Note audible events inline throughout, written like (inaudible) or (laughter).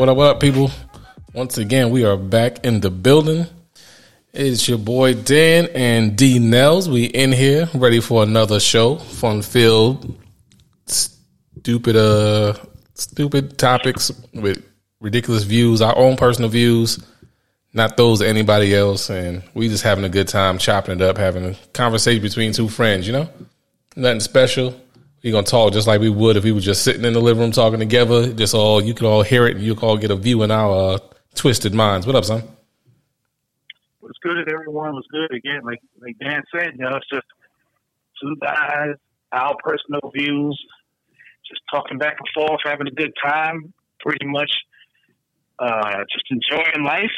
What up, what up, people? Once again, we are back in the building. It's your boy Dan and D Nels. We in here ready for another show. Fun filled, stupid, uh, stupid topics with ridiculous views, our own personal views, not those of anybody else. And we just having a good time chopping it up, having a conversation between two friends, you know? Nothing special. We gonna talk just like we would if we were just sitting in the living room talking together. Just all you can all hear it and you can all get a view in our uh, twisted minds. What up, son? was good. Everyone was good. Again, like like Dan said, you know, it's just two guys, our personal views, just talking back and forth, having a good time. Pretty much, uh, just enjoying life,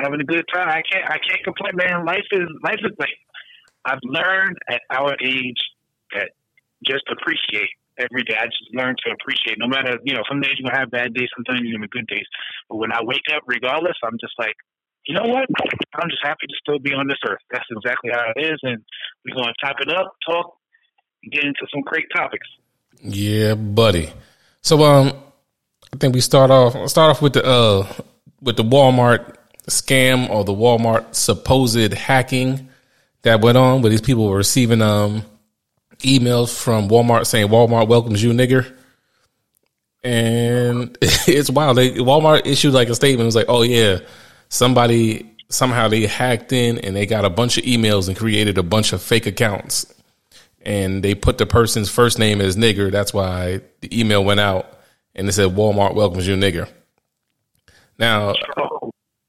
having a good time. I can't I can't complain, man. Life is life is great. I've learned at our age just appreciate every day. I just learned to appreciate, no matter you know, some days you're gonna have bad days, sometimes you're gonna have good days. But when I wake up, regardless, I'm just like, you know what? I'm just happy to still be on this earth. That's exactly how it is, and we're gonna top it up, talk, get into some great topics. Yeah, buddy. So um, I think we start off start off with the uh with the Walmart scam or the Walmart supposed hacking that went on, where these people were receiving um emails from Walmart saying Walmart welcomes you, nigger. And (laughs) it's wild. They, Walmart issued like a statement. It was like, oh yeah, somebody somehow they hacked in and they got a bunch of emails and created a bunch of fake accounts. And they put the person's first name as nigger. That's why the email went out and it said Walmart welcomes you, nigger. Now,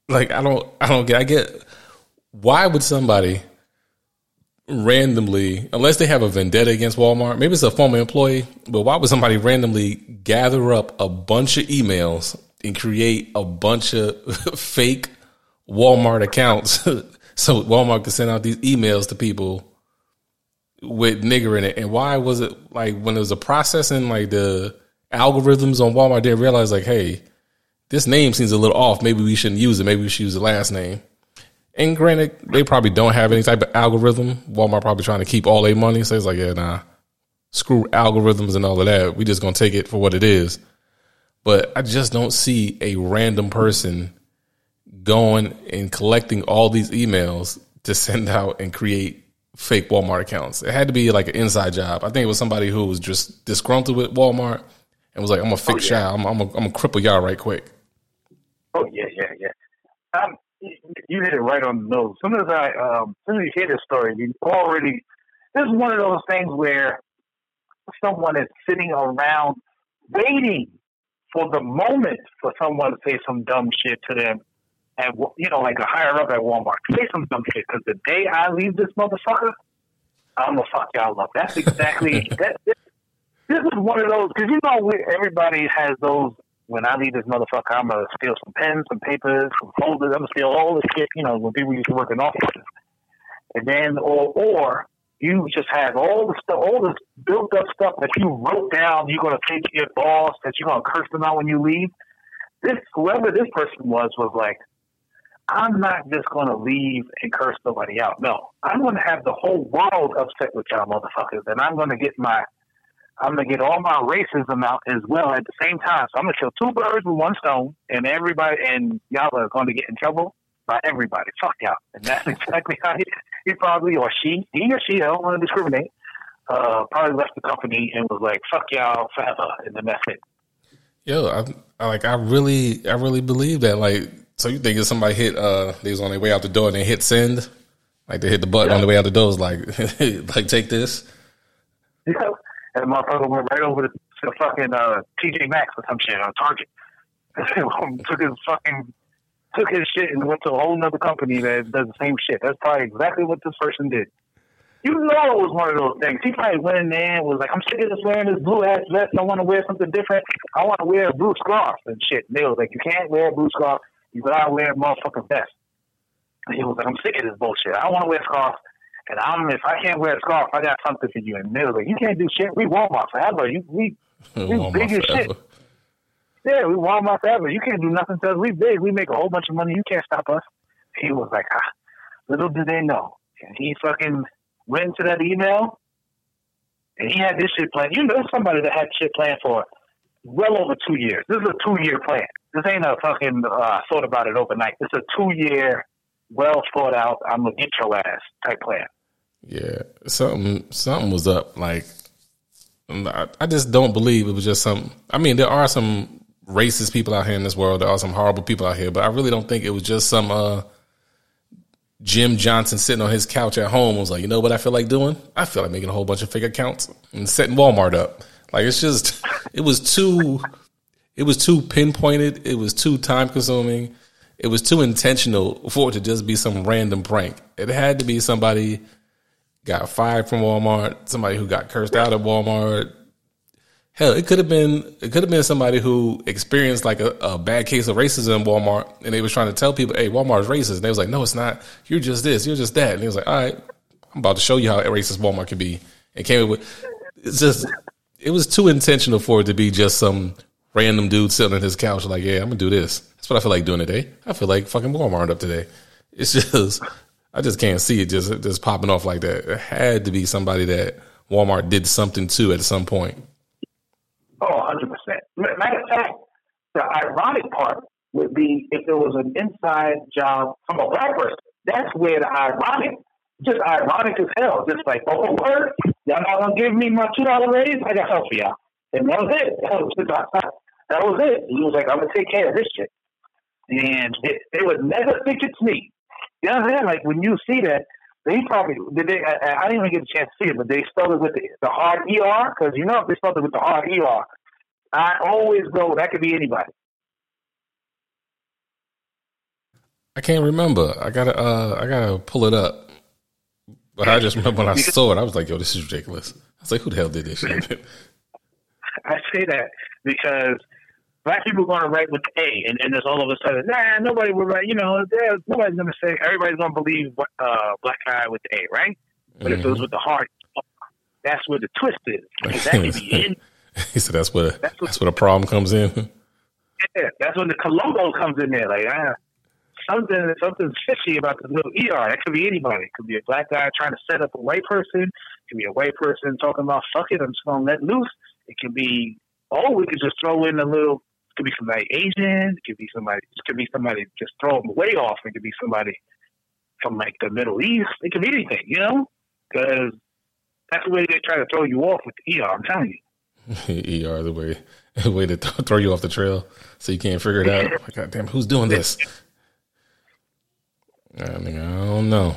like I don't, I don't get. I get why would somebody randomly, unless they have a vendetta against Walmart, maybe it's a former employee, but why would somebody randomly gather up a bunch of emails and create a bunch of (laughs) fake Walmart accounts (laughs) so Walmart could send out these emails to people with nigger in it? And why was it like when it was a processing, like the algorithms on Walmart didn't realize, like, hey, this name seems a little off. Maybe we shouldn't use it. Maybe we should use the last name. And granted, they probably don't have any type of algorithm. Walmart probably trying to keep all their money. So it's like, yeah, nah, screw algorithms and all of that. We just gonna take it for what it is. But I just don't see a random person going and collecting all these emails to send out and create fake Walmart accounts. It had to be like an inside job. I think it was somebody who was just disgruntled with Walmart and was like, "I'm gonna fix Oh, yeah. y'all. I'm, I'm, gonna, I'm gonna cripple y'all right quick." Oh yeah, yeah, yeah. Um, you hit it right on the nose. Soon as I, um, soon as you hear this story, you already. This is one of those things where someone is sitting around waiting for the moment for someone to say some dumb shit to them, and you know, like a higher up at Walmart, say some dumb shit. Because the day I leave this motherfucker, I'm gonna fuck y'all up. That's exactly (laughs) that. This, this is one of those because you know we, everybody has those when I leave this motherfucker, I'm gonna steal some pens, some papers, some folders. I'm gonna steal all this shit. You know, when people used to work in offices, and then or or you just have all the stuff, all this built up stuff that you wrote down. You're gonna take to your boss that you're gonna curse them out when you leave. This whoever this person was was like, I'm not just gonna leave and curse somebody out. No, I'm gonna have the whole world upset with y'all motherfuckers, and I'm gonna get my I'm gonna get all my racism out as well at the same time. So I'm gonna kill two birds with one stone, and everybody and y'all are gonna get in trouble by everybody. Fuck y'all, and that's (laughs) exactly how he, he probably or she, he or she, I don't want to discriminate. Uh, probably left the company and was like, "Fuck y'all forever," and then that's it. Yo, I, I like I really I really believe that. Like, so you think if somebody hit uh they was on their way out the door and they hit send, like they hit the button on the way out the door, was like (laughs) like take this. (laughs) Know, and the motherfucker went right over to, to fucking uh, TJ Maxx or some shit on Target. (laughs) took his fucking took his shit and went to a whole nother company that does the same shit. That's probably exactly what this person did. You know it was one of those things. He probably went in there and was like, I'm sick of just wearing this blue ass vest. I want to wear something different. I want to wear a blue scarf and shit. And they was like, You can't wear a blue scarf. You gotta wear a motherfucking vest. And he was like, I'm sick of this bullshit. I want to wear a scarf. And I'm if I can't wear a scarf, I got something for you. And they like, You can't do shit. We Walmart forever. You we (laughs) we Walmart big as shit. Yeah, we Walmart forever. You can't do nothing to us. We big. We make a whole bunch of money. You can't stop us. He was like, ah, little did they know. And he fucking went into that email and he had this shit planned. You know somebody that had shit planned for well over two years. This is a two year plan. This ain't a fucking uh, thought about it overnight. It's a two year, well thought out. I'm get your ass type plan. Yeah, something something was up. Like I just don't believe it was just some. I mean, there are some racist people out here in this world. There are some horrible people out here, but I really don't think it was just some uh, Jim Johnson sitting on his couch at home was like, you know what I feel like doing? I feel like making a whole bunch of fake accounts and setting Walmart up. Like it's just, it was too, it was too pinpointed. It was too time consuming. It was too intentional for it to just be some random prank. It had to be somebody got fired from Walmart, somebody who got cursed out of Walmart, Hell, it could have been it could have been somebody who experienced like a, a, bad case of racism in Walmart, and they was trying to tell people, "Hey, Walmart is racist." And they was like, "No, it's not. You're just this. You're just that." And he was like, "All right, I'm about to show you how racist Walmart can be." And came with it's just it was too intentional for it to be just some random dude sitting on his couch like, "Yeah, I'm gonna do this." That's what I feel like doing today. I feel like fucking Walmart up today. It's just I just can't see it just just popping off like that. It had to be somebody that Walmart did something to at some point. Oh, 100%. Matter of fact, the ironic part would be if there was an inside job from a black person. That's where the ironic, just ironic as hell. Just like, oh, word, y'all not gonna give me my two dollar raise? I got help for y'all. And that was it. That was, that was it. He was like, I'm gonna take care of this shit. And they, they would never think it's me. You know what I'm saying? Like when you see that, they probably did. They I, I didn't even get a chance to see it, but they spelled it with the, the hard er because you know if they spelled it with the hard er, I always go that could be anybody. I can't remember. I gotta uh, I gotta pull it up. But I just remember when I saw it, I was like, "Yo, this is ridiculous." I was like, "Who the hell did this shit?" (laughs) I say that because black people are going to write with A, and, and there's all of a sudden, nah, nobody will write. You know, nobody's going to say. Everybody's going to believe uh, black guy with the A, right? But mm-hmm. if it was mm-hmm. with the heart, that's where the twist is. That could be in. (laughs) he said that's where that's, what, that's where the problem comes in. Yeah, that's when the Columbo comes in there. Like, ah, something something fishy about the little ER. That could be anybody. It could be a black guy trying to set up a white person. It could be a white person talking about fuck it, I'm just gonna let loose. It could be oh, we could just throw in a little could be somebody Asian. It could be somebody. It could be somebody just throw them way off. It could be somebody from like the Middle East. It could be anything, you know, because that's the way they try to throw you off with ER. I'm telling you. (laughs) ER the way the way to th- throw you off the trail, so you can't figure it out. (laughs) God damn, who's doing this? I mean, I don't know,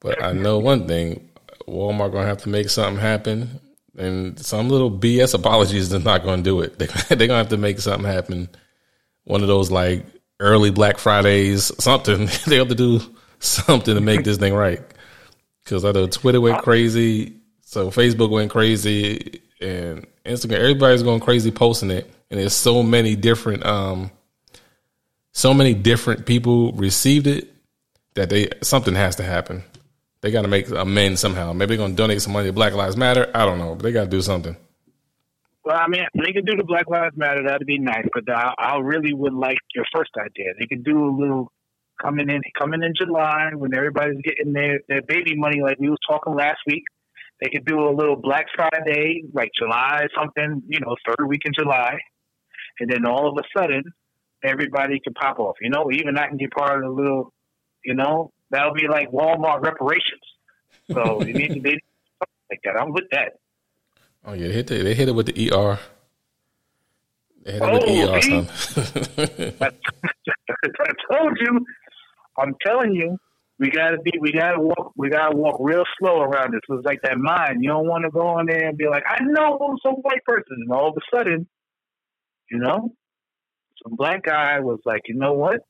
but I know one thing: Walmart gonna have to make something happen and some little BS apologies is not going to do it. (laughs) They, they're going to have to make something happen. One of those like early Black Fridays, something. (laughs) they have to do something to make this thing right. Because know Twitter went crazy, so Facebook went crazy, and Instagram. Everybody's going crazy posting it, and there's so many different, um, so many different people received it that they something has to happen. They got to make amends somehow. Maybe they're going to donate some money to Black Lives Matter. I don't know, but they got to do something. Well, I mean, they could do the Black Lives Matter. That'd be nice. But I, I really would like your first idea. They could do a little coming in, coming in July when everybody's getting their, their baby money, like we was talking last week. They could do a little Black Friday, like July something, you know, third week in July, and then all of a sudden, everybody can pop off. You know, even I can get part of the little, you know, That'll be like Walmart reparations. So (laughs) you need to be like that. I'm with that. Oh yeah, they hit the, they hit it with the ER. They hit it oh, with the ER. I, (laughs) I told you. I'm telling you, we gotta be, we gotta walk, we gotta walk real slow around this. It's like that mind. You don't want to go in there and be like, I know some white person, and all of a sudden, you know, some black guy was like, you know what?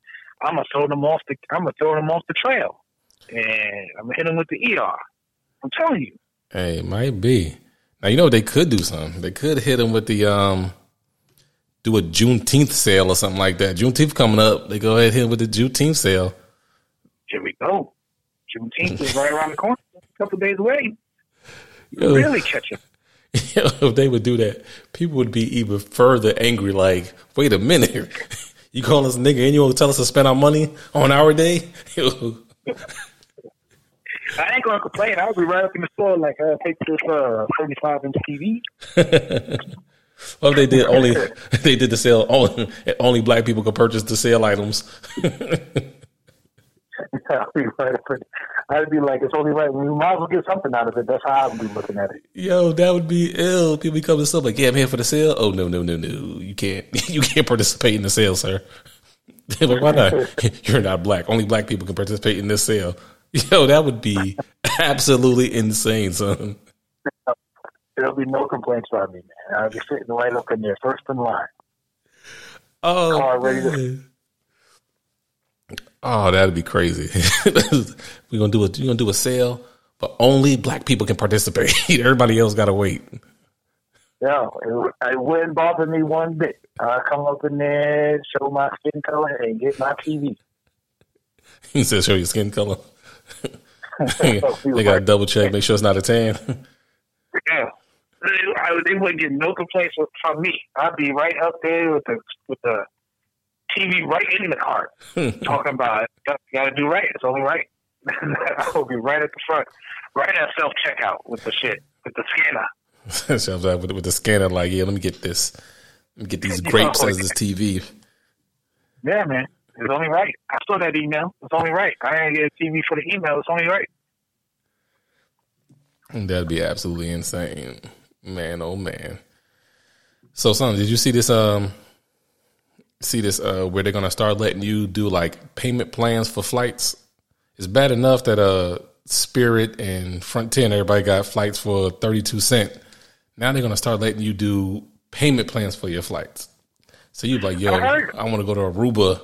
I'm gonna throw them off the I'm gonna throw them off the trail, and I'm gonna hit them with the ER. I'm telling you. Hey, it might be. Now you know they could do something. They could hit them with the um, do a Juneteenth sale or something like that. Juneteenth coming up. They go ahead and hit with the Juneteenth sale. Here we go. Juneteenth is right around the corner. A couple days away. You really catch them. (laughs) if they would do that, people would be even further angry. Like, wait a minute, You call us nigga and you won't tell us to spend our money on our day? (laughs) I ain't gonna complain. I'll be right up in the store like, uh, take this uh, 35 inch TV. (laughs) Well, they did only (laughs) they did the sale only only black people could purchase the sale items. (laughs) I'd be like, it's only right. We might as well get something out of it. That's how I would be looking at it. Yo, that would be ill. People be coming to like, yeah, I'm here for the sale. Oh no, no, no, no. You can't (laughs) you can't participate in the sale, sir. (laughs) like, why not? You're not black. Only black people can participate in this sale. Yo, that would be absolutely insane, son. There'll be no complaints by me, man. I'll be sitting right up in there, first in line. Oh, Car ready to. Oh, that'd be crazy. (laughs) we're gonna do a we're gonna do a sale, but only black people can participate. (laughs) Everybody else gotta wait. No, it, it wouldn't bother me one bit. I come up in there, show my skin color, and get my TV. (laughs) He said, "Show your skin color." they got to double check, make sure it's not a tan. Yeah, I, they wouldn't get no complaints from me. I'd be right up there with the with the TV right in the car, (laughs) talking about you got to do right. It's only right. (laughs) I will be right at the front, right at self checkout with the shit with the scanner. (laughs) Sounds like with, with the scanner, like yeah, let me get this, let me get these grapes you know, as this TV. Yeah, man, it's only right. I saw that email. It's only right. I ain't get a TV for the email. It's only right. That'd be absolutely insane, man. Oh man. So, son, did you see this? Um, see this uh, where they're gonna start letting you do like payment plans for flights. It's bad enough that uh Spirit and Frontier everybody got flights for thirty two cent. Now they're gonna start letting you do payment plans for your flights. So you like, yo, I want to go to Aruba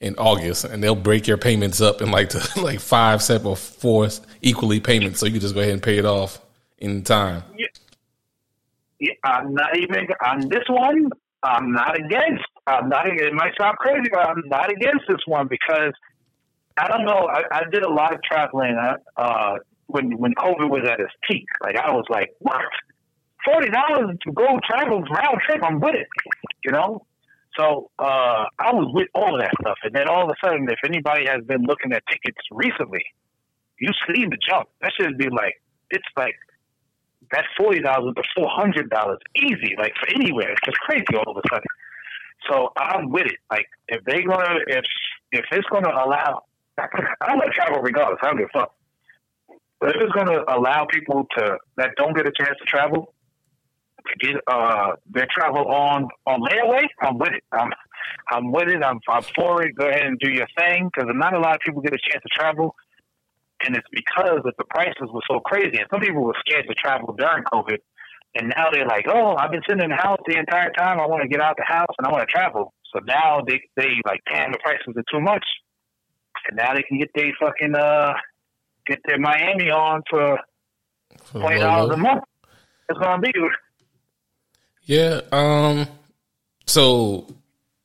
in August, and they'll break your payments up in like to (laughs) like five separate or four equally payments, so you can just go ahead and pay it off in time. Yeah I'm not even on this one. I'm not against. I'm not. It might sound crazy, but I'm not against this one because I don't know. I, I did a lot of traveling uh, when when COVID was at its peak. Like I was like, what? Forty dollars to go travel round trip? I'm with it. You know. So uh, I was with all of that stuff, and then all of a sudden, if anybody has been looking at tickets recently, you see the jump. That should be like it's like that forty dollars to four hundred dollars easy, like for anywhere. It's just crazy all of a sudden. So I'm with it. Like if they gonna if if it's gonna allow, (laughs) I'm gonna travel regardless. I don't give a fuck. But if it's gonna allow people to that don't get a chance to travel to get uh their travel on on layaway, I'm with it. I'm I'm with it. I'm I'm for it. Go ahead and do your thing because not a lot of people get a chance to travel and it's because that the prices were so crazy. And some people were scared to travel during COVID, and now they're like, "Oh, I've been sitting in the house the entire time. I want to get out the house and I want to travel." So now they they like, "Damn, the prices are too much," and now they can get their fucking uh get their Miami on for twenty dollars a month. It's gonna be. Yeah. Um. So,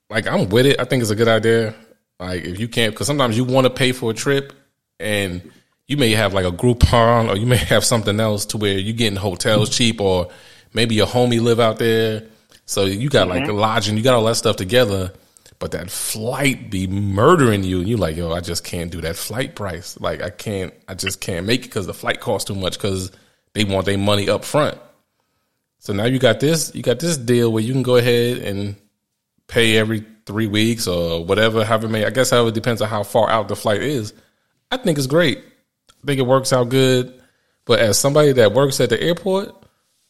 like, I'm with it. I think it's a good idea. Like, if you can't, because sometimes you want to pay for a trip and you may have like a Groupon or you may have something else to where you're getting hotels cheap or maybe your homie live out there. So you got mm-hmm. like lodging, you got all that stuff together, but that flight be murdering you. And you're like, yo, I just can't do that flight price. Like I can't, I just can't make it because the flight costs too much because they want their money up front. So now you got this, you got this deal where you can go ahead and pay every three weeks or whatever, however many, I guess however it depends on how far out the flight is. I think it's great. Think it works out good. But as somebody that works at the airport,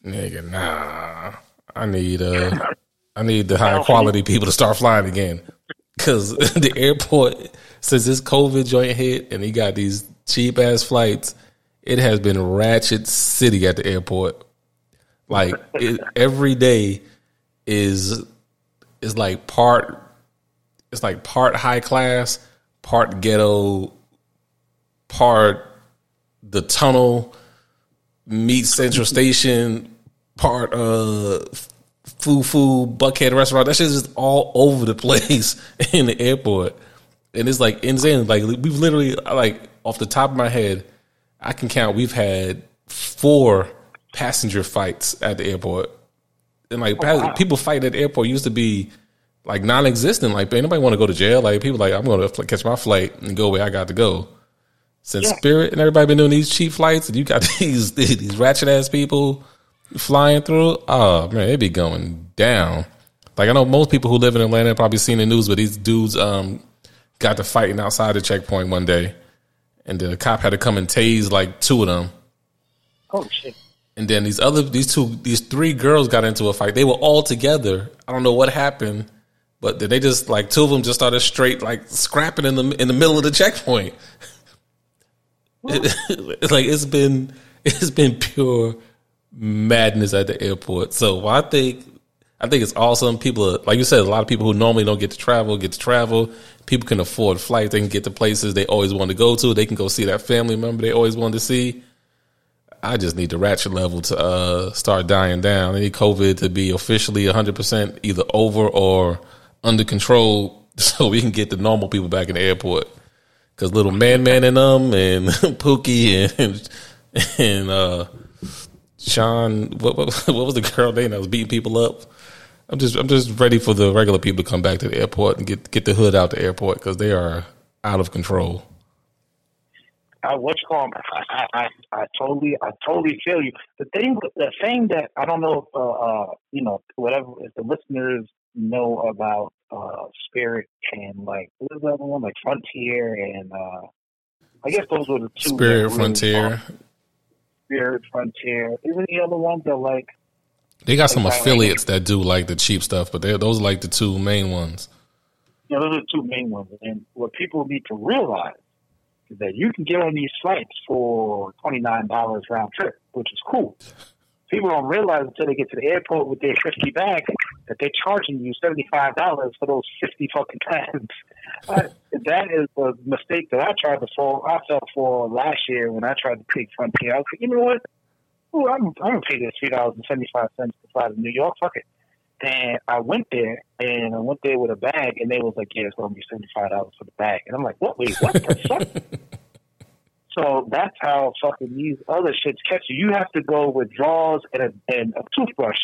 nigga, nah, I need uh, I need the high quality people to start flying again. Cause (laughs) the airport, since this COVID joint hit and he got these cheap ass flights, it has been ratchet city at the airport. Like it, every day is is like part it's like part high class, part ghetto, part the tunnel meet Central Station, part uh Foo Foo Buckhead restaurant. That shit's just all over the place (laughs) in the airport. And it's like insane. Like we've literally like off the top of my head, I can count we've had four passenger fights at the airport. And like oh, wow. people fight at the airport used to be like non-existent. Like anybody want to go to jail? Like people like I'm going to catch my flight and go where I got to go. Since yeah. Spirit and everybody been doing these cheap flights, and you got (laughs) these these ratchet ass people flying through. Oh man, it be going down. Like I know most people who live in Atlanta have probably seen the news, but these dudes um, got to fighting outside the checkpoint one day, and the cop had to come and tase like two of them. Oh shit! And then these other these two these three girls got into a fight. They were all together. I don't know what happened, but then they just like two of them just started straight like scrapping in the in the middle of the checkpoint. (laughs) It, (laughs) like it's been it's been pure madness at the airport. So I think I think it's awesome. People, are, like you said, a lot of people who normally don't get to travel get to travel. People can afford flights. They can get to places they always want to go to. They can go see that family member they always wanted to see. I just need the ratchet level to uh, start dying down. I need COVID to be officially 100% either over or under control (laughs) so we can get the normal people back in the airport. Because little Man Man and them and (laughs) Pookie and, and uh, Sean, what, what, (laughs) what was the girl name that was beating people up? I'm just I'm just ready for the regular people to come back to the airport and get get the hood out the airport because they are out of control. I what you call I, I I totally I totally feel you. The thing the thing that I don't know if uh, uh you know whatever if the listeners know about uh Spirit and like what was the other one like Frontier and uh I guess those were the two Spirit Frontier. Spirit Frontier. Isn't the other one that like they got some affiliates that do like the cheap stuff, but those are like the two main ones. Yeah, those are the two main ones. And what people need to realize is that you can get on these flights for twenty nine dollars round trip, which is cool. People don't realize until they get to the airport with their fifty bags that they're charging you seventy five dollars for those fifty fucking bags. uh, that is a mistake that I tried to fall. I fell for last year when I tried to take Frontier. I was like, you know what? oh, I'm, I'm gonna pay this three dollars and seventy five cents to fly to New York. Fuck it. And I went there, and I went there with a bag, and they was like, "Yeah, it's gonna be seventy five dollars for the bag." And I'm like, "What? Wait, what the fuck?" (laughs) So that's how fucking these other shits catch you. You have to go with drawers and a, and a toothbrush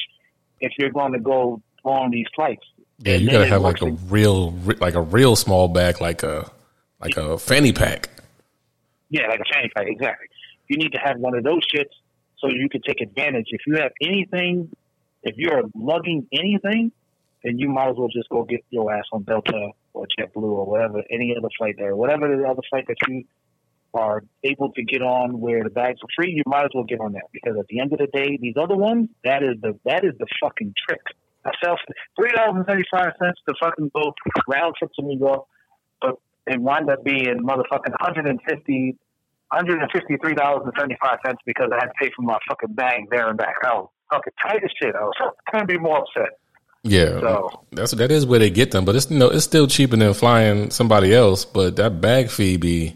if you're going to go on these flights. Yeah, you gotta have like a real, like a real small bag, like a like a fanny pack. Yeah, like a fanny pack, exactly. You need to have one of those shits so you can take advantage. If you have anything, if you're lugging anything, then you might as well just go get your ass on Delta or JetBlue or whatever, any other flight there, whatever the other flight that you are able to get on where the bags are free, you might as well get on that because at the end of the day, these other ones, that is the that is the fucking trick. I sell three dollars and thirty five cents to fucking go round trip to New York, but it wind up being motherfucking hundred and fifty hundred and fifty three dollars and seventy five cents because I had to pay for my fucking bag there and back. I was fucking tight as shit. I was couldn't be more upset. Yeah, so, that's that is where they get them, but it's you know it's still cheaper than flying somebody else. But that bag fee be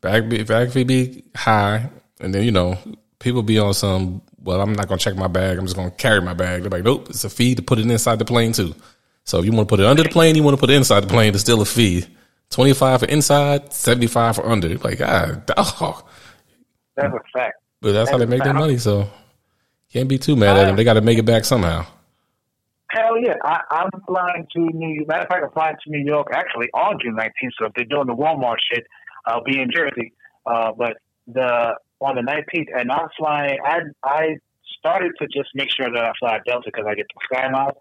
bag bag fee be high, and then you know people be on some. Well, I'm not gonna check my bag. I'm just gonna carry my bag. They're like, nope, it's a fee to put it inside the plane too. So if you want to put it under the plane, you want to put it inside the plane, it's still a fee. 25 for inside, 75 for under. Like, dog. That's a fact. But that's, that's how they make their money, so can't be too mad at them. They got to make it back somehow. Hell yeah. I, I'm flying to New York. Matter of fact, I'm flying to New York actually on June 19th. So if they're doing the Walmart shit, I'll be in Jersey. Uh, but the on the 19th, and I'm flying. I I started to just make sure that I fly Delta because I get the sky miles.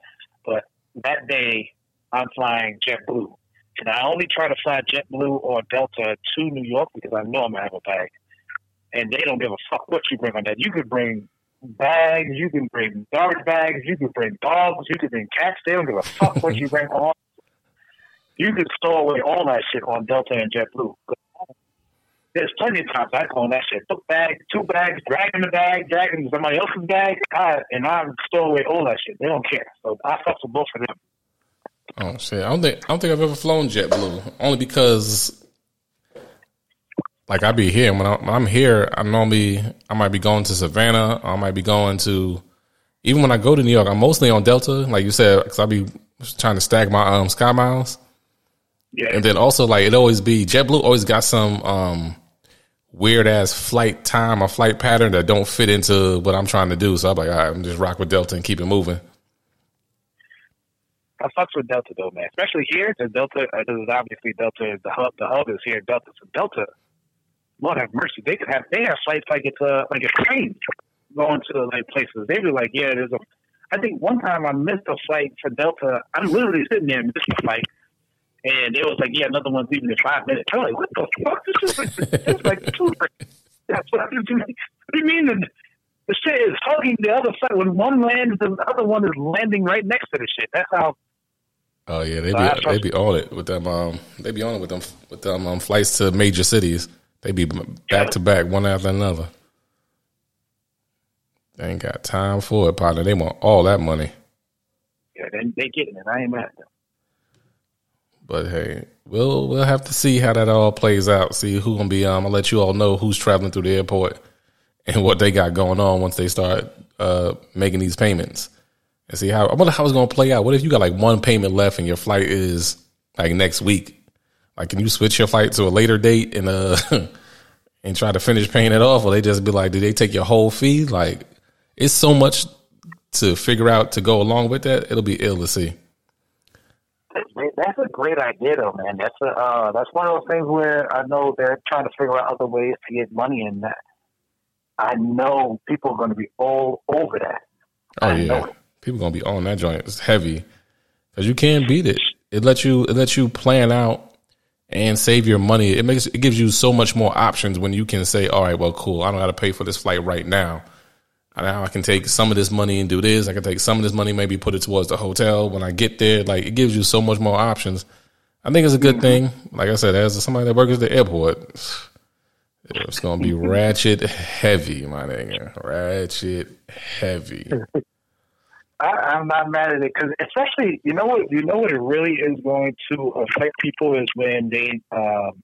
But that day, I'm flying JetBlue. And I only try to fly JetBlue or Delta to New York because I know I'm gonna have a bag. And they don't give a fuck what you bring on that. You could bring bags, you can bring garbage bags, you can bring dogs, you can bring cats. They don't give a fuck what you bring on. You can store away all that shit on Delta and JetBlue. There's plenty of times I on that shit. Took bag, two bags, dragging the bag, dragging somebody else's bag, I, and I'm store away all that shit. They don't care. So I fuck with both of them. Oh shit! I don't think I don't think I've ever flown JetBlue. Only because, like, I be here when, I, am here. I normally I might be going to Savannah. I might be going to. Even when I go to New York, I'm mostly on Delta, like you said, because I be trying to stack my um sky miles. Yeah. And then also like it always be JetBlue always got some um weird ass flight time or flight pattern that don't fit into what I'm trying to do. So I'm like, all right, I'm just rock with Delta and keep it moving. I fucks with Delta though, man. Especially here, because Delta, uh, is obviously Delta, the hub, the hub is here Delta. So Delta, Lord have mercy, they could have, they have flights like it's a, like a train. going to like places. They be like, yeah, there's a. I think one time I missed a flight for Delta. I'm literally sitting there missed a flight, and it was like, yeah, another one's leaving in five minutes. I'm like, what the fuck? This is like, this is like two. That's what I do. What do you mean? The, the shit is hugging the other side. When one lands, the other one is landing right next to the shit. That's how. Oh yeah, they be they be on it with them. Um, they be on it with them with them um, flights to major cities. They be back to back, one after another. They ain't got time for it, partner. They want all that money. Yeah, they they getting it. I ain't mad at them. But hey, we'll we'll have to see how that all plays out. See who gonna be. Um, I'll let you all know who's traveling through the airport and what they got going on once they start uh, making these payments. And see how I wonder how it's gonna play out. What if you got like one payment left and your flight is like next week? Like, can you switch your flight to a later date and uh (laughs) and try to finish paying it off, or they just be like, do they take your whole fee? Like, it's so much to figure out to go along with that. It'll be ill to see. That's great idea, though, man. That's a uh, that's one of those things where I know they're trying to figure out other ways to get money in that. I know people are going to be all over that. Oh I yeah, people are going to be on that joint. It's heavy because you can't beat it. It lets you it lets you plan out and save your money. It makes it gives you so much more options when you can say, "All right, well, cool. I don't got to pay for this flight right now." Now I can take some of this money and do this. I can take some of this money, maybe put it towards the hotel when I get there. Like it gives you so much more options. I think it's a good mm-hmm. thing. Like I said, as somebody that works at the airport, it's gonna be ratchet heavy, my nigga. Ratchet heavy. (laughs) I, am not mad at it because, especially, you know what, you know what, it really is going to affect people is when they, um,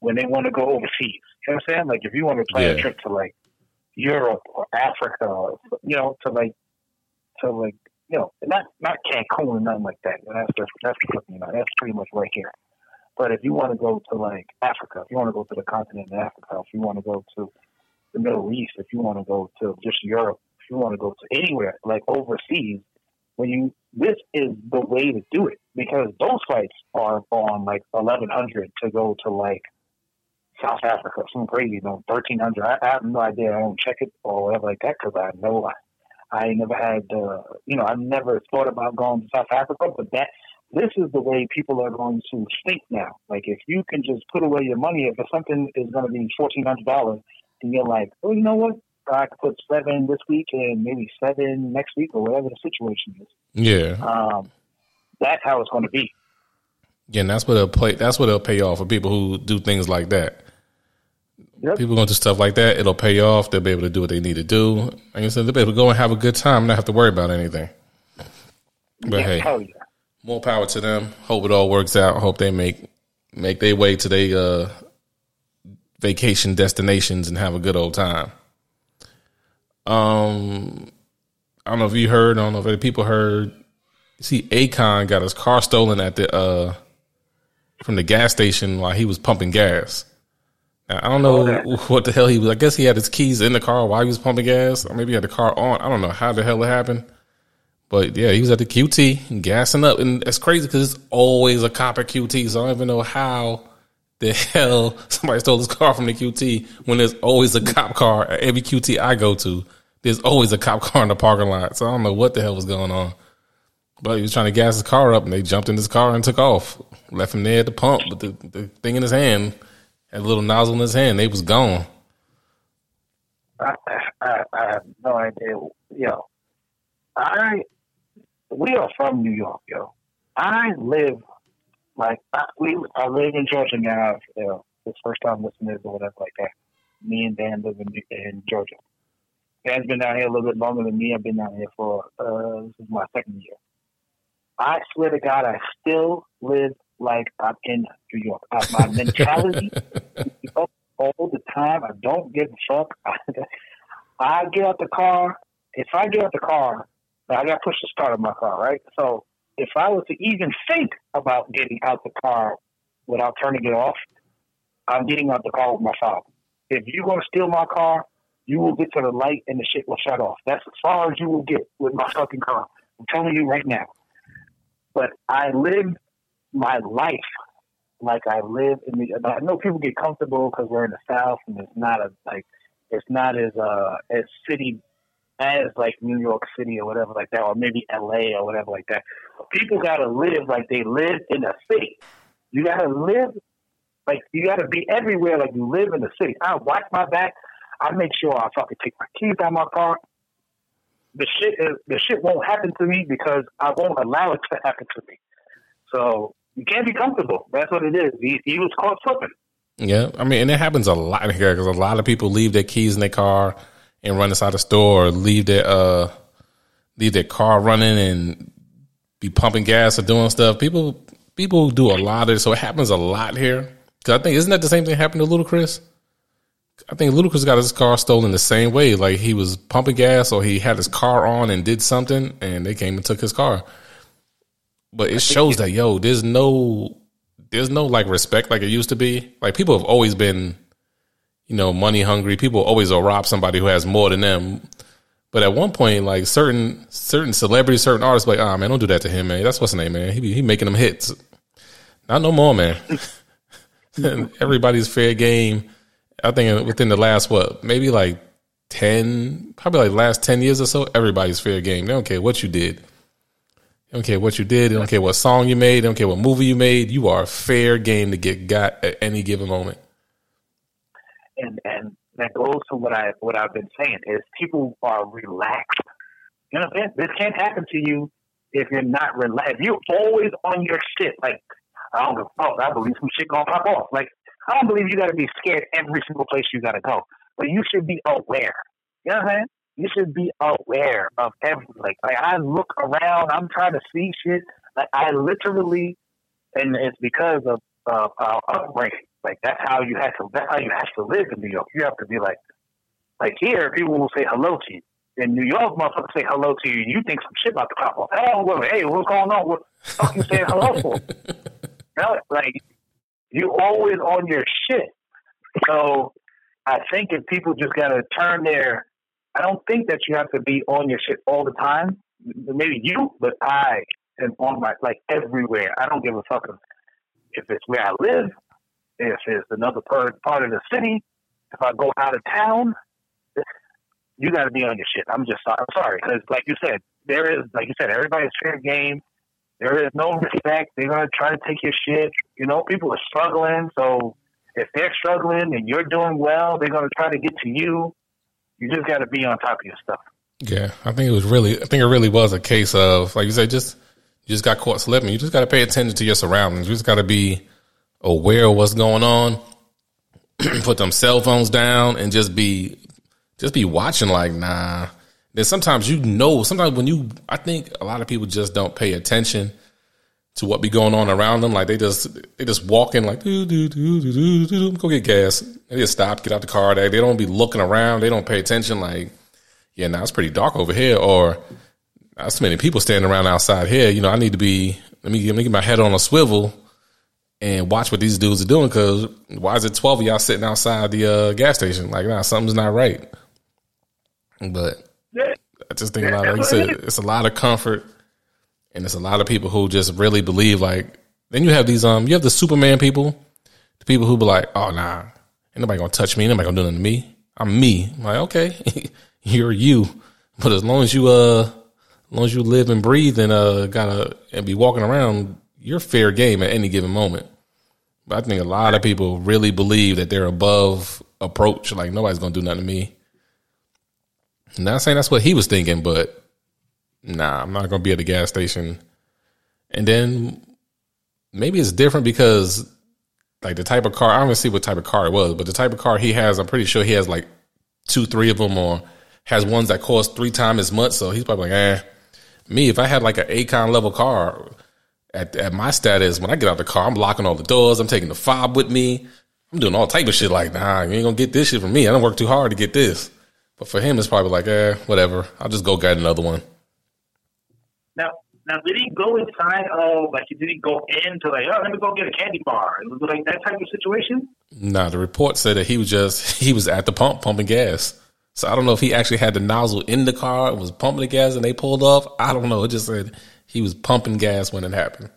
when they want to go overseas. You know what I'm saying? Like if you want to plan yeah. a trip to like Europe or Africa, or, you know, to like to like you know, not not Cancun or nothing like that. That's just that's you know that's pretty much right here. But if you want to go to like Africa, if you want to go to the continent of Africa, if you want to go to the Middle East, if you want to go to just Europe, if you want to go to anywhere like overseas, when you this is the way to do it because those flights are on like eleven hundred to go to like South Africa, some crazy, you know, thirteen hundred. I, I have no idea. I don't check it or whatever like that because I know I, I never had, uh, you know, I've never thought about going to South Africa. But that this is the way people are going to think now. Like if you can just put away your money, if something is going to be fourteen hundred dollars, and you're like, oh, you know what? I could put seven this week and maybe seven next week or whatever the situation is. Yeah. Um, that's how it's going to be. Yeah, and that's what it'll play. That's what it'll pay off for people who do things like that. Yep. People going to do stuff like that. It'll pay off. They'll be able to do what they need to do. Like I said, they'll be able to go and have a good time, not have to worry about anything. But yeah, hey, yeah. more power to them. Hope it all works out. Hope they make make their way to their uh, vacation destinations and have a good old time. Um, I don't know if you heard. I don't know if any people heard. See, Akon got his car stolen at the uh, from the gas station while he was pumping gas. I don't know what the hell he was. I guess he had his keys in the car while he was pumping gas, or maybe he had the car on. I don't know how the hell it happened. But yeah, he was at the QT gassing up, and it's crazy because it's always a cop at QT. So I don't even know how the (laughs) hell somebody stole his car from the QT when there's always a cop car at every QT I go to. There's always a cop (laughs) car in the parking lot. So I don't know what the hell was going on. But he was trying to gas his car up, and they jumped in his car and took off. Left him there at the pump with the, the thing in his hand a little nozzle in his hand. They was gone. I, I, I have no idea. Yo, I we are from New York, yo. I live like I, we. I live in Georgia now. You know, it's first time listeners or whatever like that. Me and Dan live in, in Georgia. Dan's been down here a little bit longer than me. I've been down here for uh, this is my second year. I swear to God, I still live like I'm in New York. Uh, my mentality (laughs) up all the time. I don't give a fuck. (laughs) I, get out the car. If I get out the car, I got to push the start of my car, right? So if I was to even think about getting out the car without turning it off, I'm getting out the car with my father. If you're going to steal my car, you will get to the light and the shit will shut off. That's as far as you will get with my fucking car. I'm telling you right now. But I live my life like I live in the. I know people get comfortable because we're in the South and it's not a like it's not as uh as city as like New York City or whatever like that, or maybe LA or whatever like that. People gotta live like they live in a city. You gotta live like you gotta be everywhere like you live in the city. I watch my back. I make sure I fucking take my keys out of my car. The shit is, the shit won't happen to me because I won't allow it to happen to me. So you can't be comfortable. That's what it is. He, he was caught slipping. Yeah, I mean, and it happens a lot here because a lot of people leave their keys in their car and run inside the store, or leave their uh leave their car running and be pumping gas or doing stuff. People people do a lot of it, so it happens a lot here. Because I think isn't that the same thing happened to Ludacris? I think Ludacris got his car stolen the same way. Like he was pumping gas or he had his car on and did something, and they came and took his car. But it shows that yo, there's no there's no like respect like it used to be. Like people have always been, you know, money hungry. People always will rob somebody who has more than them. But at one point, like certain certain celebrities, certain artists, like, ah, oh, man, don't do that to him, man. That's what's the name, man. He be, he making them hits. Not no more, man. (laughs) Everybody's fair game. I think within the last what, maybe like ten, probably like last ten years or so, everybody's fair game. They don't care what you did. They don't care what you did. They don't care what song you made. They don't care what movie you made. You are a fair game to get got at any given moment. And and that goes to what I what I've been saying is people are relaxed. You know, what I'm saying? this can't happen to you if you're not relaxed. You're always on your shit. Like I don't give a fuck. I believe some shit gonna pop off. Like I don't believe you got to be scared every single place you got to go, but you should be aware. You know what I'm saying? You should be aware of everything. Like, like I look around, I'm trying to see shit. Like I literally, and it's because of uh, our upbringing. Like that's how you have to. That's how you have to live in New York. You have to be like, like here, people will say hello to you. In New York, motherfuckers say hello to you. You think some shit about to pop off. Oh, hey, what's going on? What the fuck you saying hello for? (laughs) you like you always on your shit. So I think if people just gotta turn their I don't think that you have to be on your shit all the time. Maybe you, but I am on my like everywhere. I don't give a fuck if it's where I live, if it's another part part of the city, if I go out of town. You got to be on your shit. I'm just I'm sorry because, like you said, there is like you said, everybody's fair game. There is no respect. They're gonna try to take your shit. You know, people are struggling, so if they're struggling and you're doing well, they're gonna try to get to you you just got to be on top of your stuff. Yeah, I think it was really, I think it really was a case of, like you said, just you just got caught slipping. You just got to pay attention to your surroundings. You just got to be aware of what's going on. (clears throat) Put them cell phones down and just be, just be watching. Like, nah. Then sometimes you know. Sometimes when you, I think a lot of people just don't pay attention to what be going on around them. Like they just they just like do do do go get gas. They just stop, get out the car. They they don't be looking around. They don't pay attention. Like yeah, now it's pretty dark over here, or that's too many people standing around outside here. You know, I need to be let me let me get my head on a swivel and watch what these dudes are doing. Because why is it twelve of y'all sitting outside the uh, gas station? Like, nah, something's not right. But I just think a lot. Like you said, it's a lot of comfort and it's a lot of people who just really believe like. Then you have these um, you have the Superman people, the people who be like, oh nah, ain't nobody gonna touch me, ain't nobody gonna do nothing to me. I'm me. I'm like, okay, (laughs) you're you, but as long as you uh, as long as you live and breathe and uh, gotta and be walking around, you're fair game at any given moment. But I think a lot of people really believe that they're above approach. Like nobody's gonna do nothing to me. not saying that's what he was thinking, but nah, I'm not going to be at the gas station. And then maybe it's different because like the type of car, I don't even see what type of car it was, but the type of car he has, I'm pretty sure he has like two, three of them or has ones that cost three times as much. So he's probably like, eh, me, if I had like an Akon level car at, at my status, when I get out the car, I'm locking all the doors. I'm taking the fob with me. I'm doing all type of shit like, nah, you ain't gonna get this shit from me. I don't work too hard to get this. But for him, it's probably like, eh, whatever. I'll just go get another one. Now, now, did he go inside of like? Did he go into like? Oh, let me go get a candy bar. It was like that type of situation. Nah, the report said that he was just (laughs) he was at the pump pumping gas. So I don't know if he actually had the nozzle in the car and was pumping the gas and they pulled off. I don't know. It just said he was pumping gas when it happened.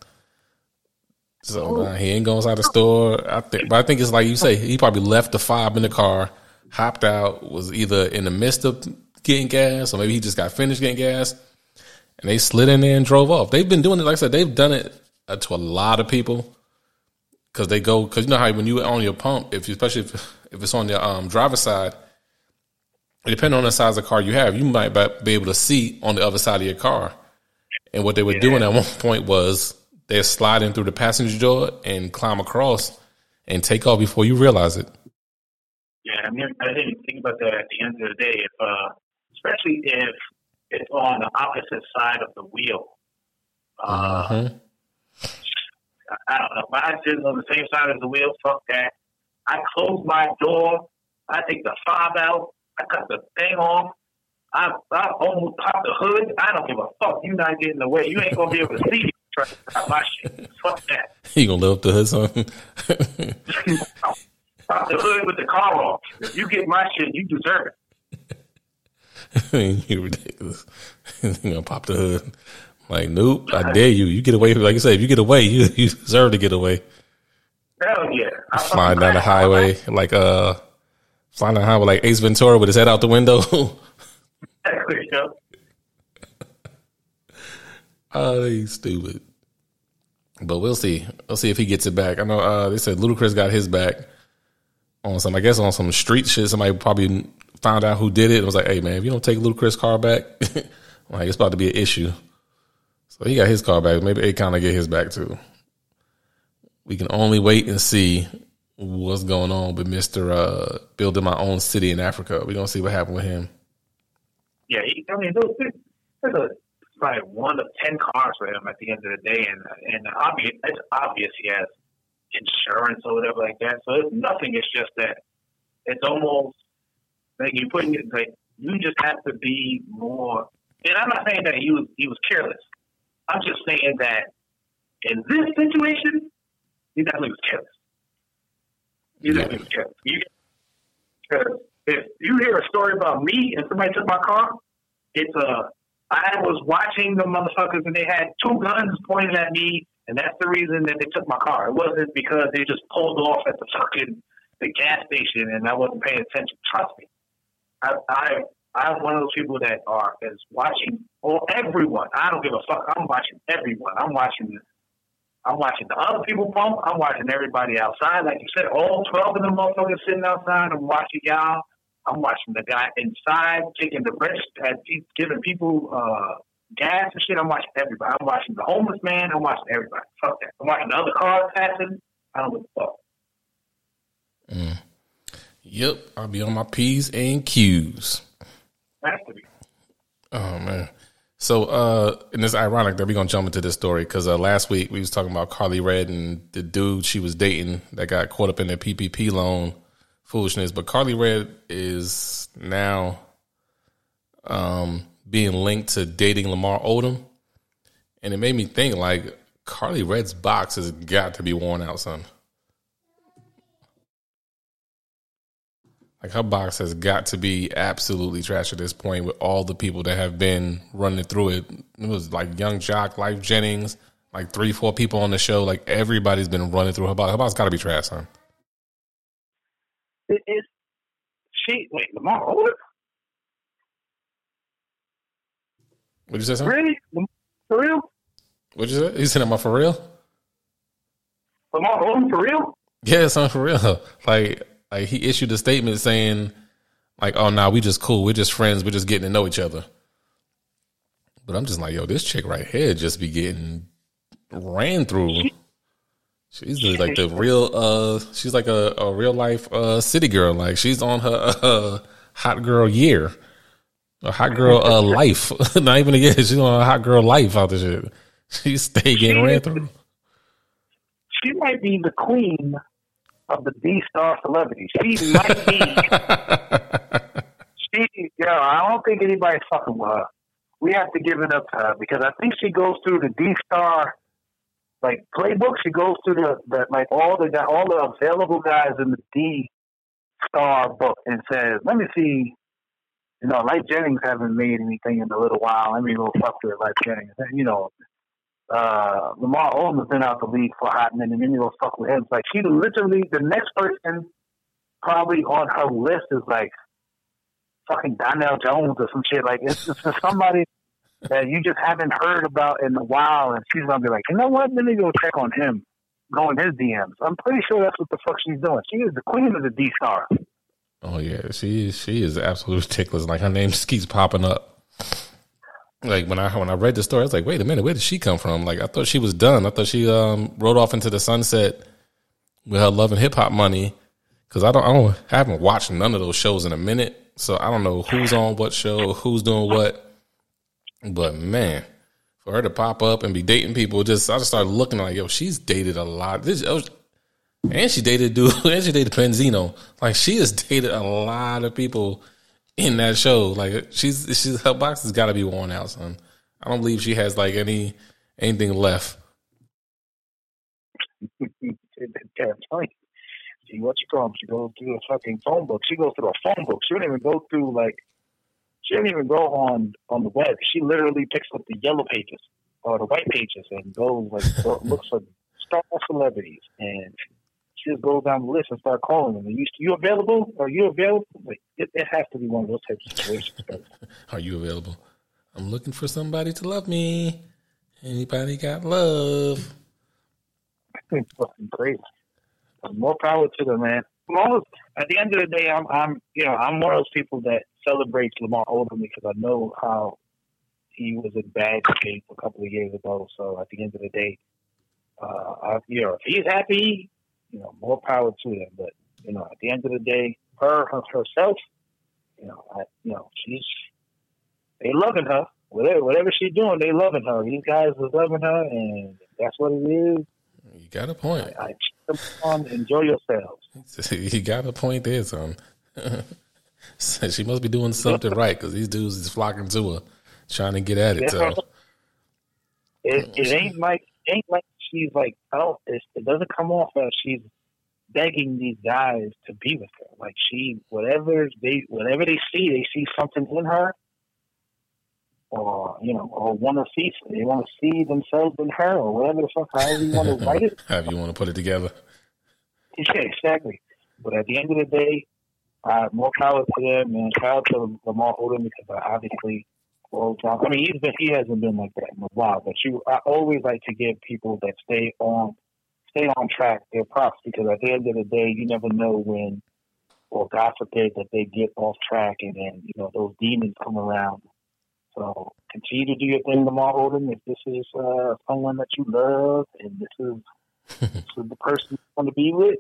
So uh, he ain't going inside the store. I think, but I think it's like you say. He probably left the fob in the car, hopped out, was either in the midst of getting gas or maybe he just got finished getting gas, and they slid in there and drove off. They've been doing it, like I said, they've done it uh, to a lot of people because they go because you know how when you on your pump, if you, especially if if it's on the um, driver's side, depending on the size of the car you have, you might be able to see on the other side of your car. And what they were yeah. doing at one point was they're sliding through the passenger door and climb across and take off before you realize it. Yeah, I mean, I didn't think about that at the end of the day. If, uh, especially if it's on the opposite side of the wheel. Uh, mm-hmm. I, don't know. My is on the same side as the wheel. Fuck that. I close my door. I take the fob out. I cut the thing off. I, I almost popped the hood. I don't give a fuck. You not getting away. You ain't gonna be able to see Try to pop my shit. Fuck that. (laughs) You gonna lift the hood, son? pop the hood with the car off. If you get my shit, you deserve it. (laughs) you ridiculous. (laughs) you gonna pop the hood. Like, nope, I dare you. You get away. Like I said, if you get away, (laughs) you, you deserve to get away. Hell yeah. Flying down the highway, like, uh, flying down the highway like Ace Ventura with his head out the window. Oh, he's stupid. But we'll see. We'll see if he gets it back. I know uh, they said Ludacris got his back on some, I guess, on some street shit. Somebody probably found out who did it. It was like, hey, man, if you don't take Ludacris' car back, (laughs) like it's about to be an issue. So he got his car back. Maybe they kind of get his back too. We can only wait and see what's going on with Mister uh, building my own city in Africa. We're gonna see what happened with him. Yeah, he, I mean, there's probably one of ten cars for him at the end of the day, and and obvious, it's obvious he has insurance or whatever like that. So it's nothing. It's just that it's almost like you're putting it like you just have to be more. And I'm not saying that he was he was careless. I'm just saying that in this situation, he definitely was careless. He definitely was careless. Because if you hear a story about me and somebody took my car, it's a I was watching the motherfuckers and they had two guns pointed at me, and that's the reason that they took my car. It wasn't because they just pulled off at the fucking the gas station and I wasn't paying attention. Trust me, I I I'm one of those people that are is watching or everyone. I don't give a fuck. I'm watching everyone. I'm watching I'm watching the other people pump. I'm watching everybody outside. Like you said, all 12 of them motherfuckers sitting outside. I'm watching y'all. I'm watching the guy inside taking the rest, He's giving people uh, gas and shit. I'm watching everybody. I'm watching the homeless man. I'm watching everybody. Fuck that. I'm watching the other cars passing. I don't give a fuck. Mm. Yep, I'll be on my P's and Q's. Has to be. Oh man. So, uh, and it's ironic that we're gonna jump into this story because uh, last week we was talking about Karlie Redd and the dude she was dating that got caught up in the PPP loan foolishness. But Karlie Redd is now um, being linked to dating Lamar Odom, and it made me think like Karlie Redd's box has got to be worn out, son. Like her box has got to be absolutely trash at this point with all the people that have been running through it. It was like Yung Joc, Lyfe Jennings, like three, four people on the show. Like everybody's been running through her box. Her box got to be trash, son. It is she wait, Lamar Odom? What'd you say, son? Really? For real? What'd you say? You said am I for real? Lamar Odom for real? Yeah, son, for real. (laughs) Like like he issued a statement saying like, oh nah, we just cool, we're just friends, we're just getting to know each other. But I'm just like, yo, this chick right here just be getting ran through. She, She's like the real uh she's like a, a real life uh city girl. Like she's on her (laughs) uh hot girl year. A hot girl uh (laughs) life. (laughs) Not even a year, she's on a hot girl life out there shit. She's staying getting ran through. She might be the queen of the D star celebrity. She might be she yo, I don't think anybody's fucking with her. We have to give it up to her because I think she goes through the D star like playbook. She goes through the, the like all the all the available guys in the D star book and says, "Let me see." You know, Lyfe Jennings haven't made anything in a little while. Let me go fuck with Lyfe Jennings. And, you know, uh, Lamar Odom has been out the league for a hot minute. Let me go fuck with him. It's like she literally the next person probably on her list is like fucking Donell Jones or some shit. Like it's just somebody that you just haven't heard about in a while, and she's gonna be like, you know what? Let me go check on him, go in his DMs. I'm pretty sure that's what the fuck she's doing. She is the queen of the D star. Oh yeah, she is, she is absolutely ridiculous. Like her name just keeps popping up. Like when I when I read the story, I was like, wait a minute, where did she come from? Like I thought she was done. I thought she um rode off into the sunset with her love and hip hop money. Cause I don't I don't I haven't watched none of those shows in a minute. So I don't know who's on what show, who's doing what. But man, for her to pop up and be dating people, just I just started looking like, yo, she's dated a lot. This and she dated dude, (laughs) and she dated Benzino. Like she has dated a lot of people in that show. Like she's she's her box has got to be worn out, son. I don't believe she has like any anything left. (laughs) See what you? She goes through a fucking phone book. She goes through a phone book. She don't even go through like she didn't even go on on the web. She literally picks up the yellow pages or the white pages and goes like (laughs) looks for star celebrities and she just goes down the list and start calling them. Are you, you available? Are you available? Like, it, it has to be one of those types of situations. (laughs) Are you available? I'm looking for somebody to love me. Anybody got love? It's (laughs) fucking crazy. More power to them, man. Almost, at the end of the day, I'm, I'm, you know, I'm one of those people that celebrates Lamar Odom because I know how he was in bad shape a couple of years ago. So at the end of the day, uh, I, you know, if he's happy, you know, more power to him. But you know, at the end of the day, her, her herself, you know, I, you know, she's they loving her. Whatever whatever she's doing, they loving her. These guys are loving her, and that's what it is. You got a point. I, I on, enjoy yourselves. (laughs) you got a point there, son. (laughs) (laughs) she must be doing something right because these dudes is flocking to her, trying to get at it. So. It, it ain't like ain't like she's like oh it, it doesn't come off as she's begging these guys to be with her. Like she whatever they whatever they see, they see something in her, or you know, or want to see they want to see themselves in her, or whatever the fuck however you want to (laughs) write it. However you want to put it together. Yeah, exactly. But at the end of the day, uh, more power to them, and power to Lamar Odom because uh, obviously, well, I mean, he's been he hasn't been like that in a while. But you, I always like to give people that stay on stay on track their props because at the end of the day, you never know when, or God forbid, that they get off track and then you know those demons come around. So continue to do your thing, Lamar Odom. If this is uh, someone that you love and this is, (laughs) this is the person you want to be with,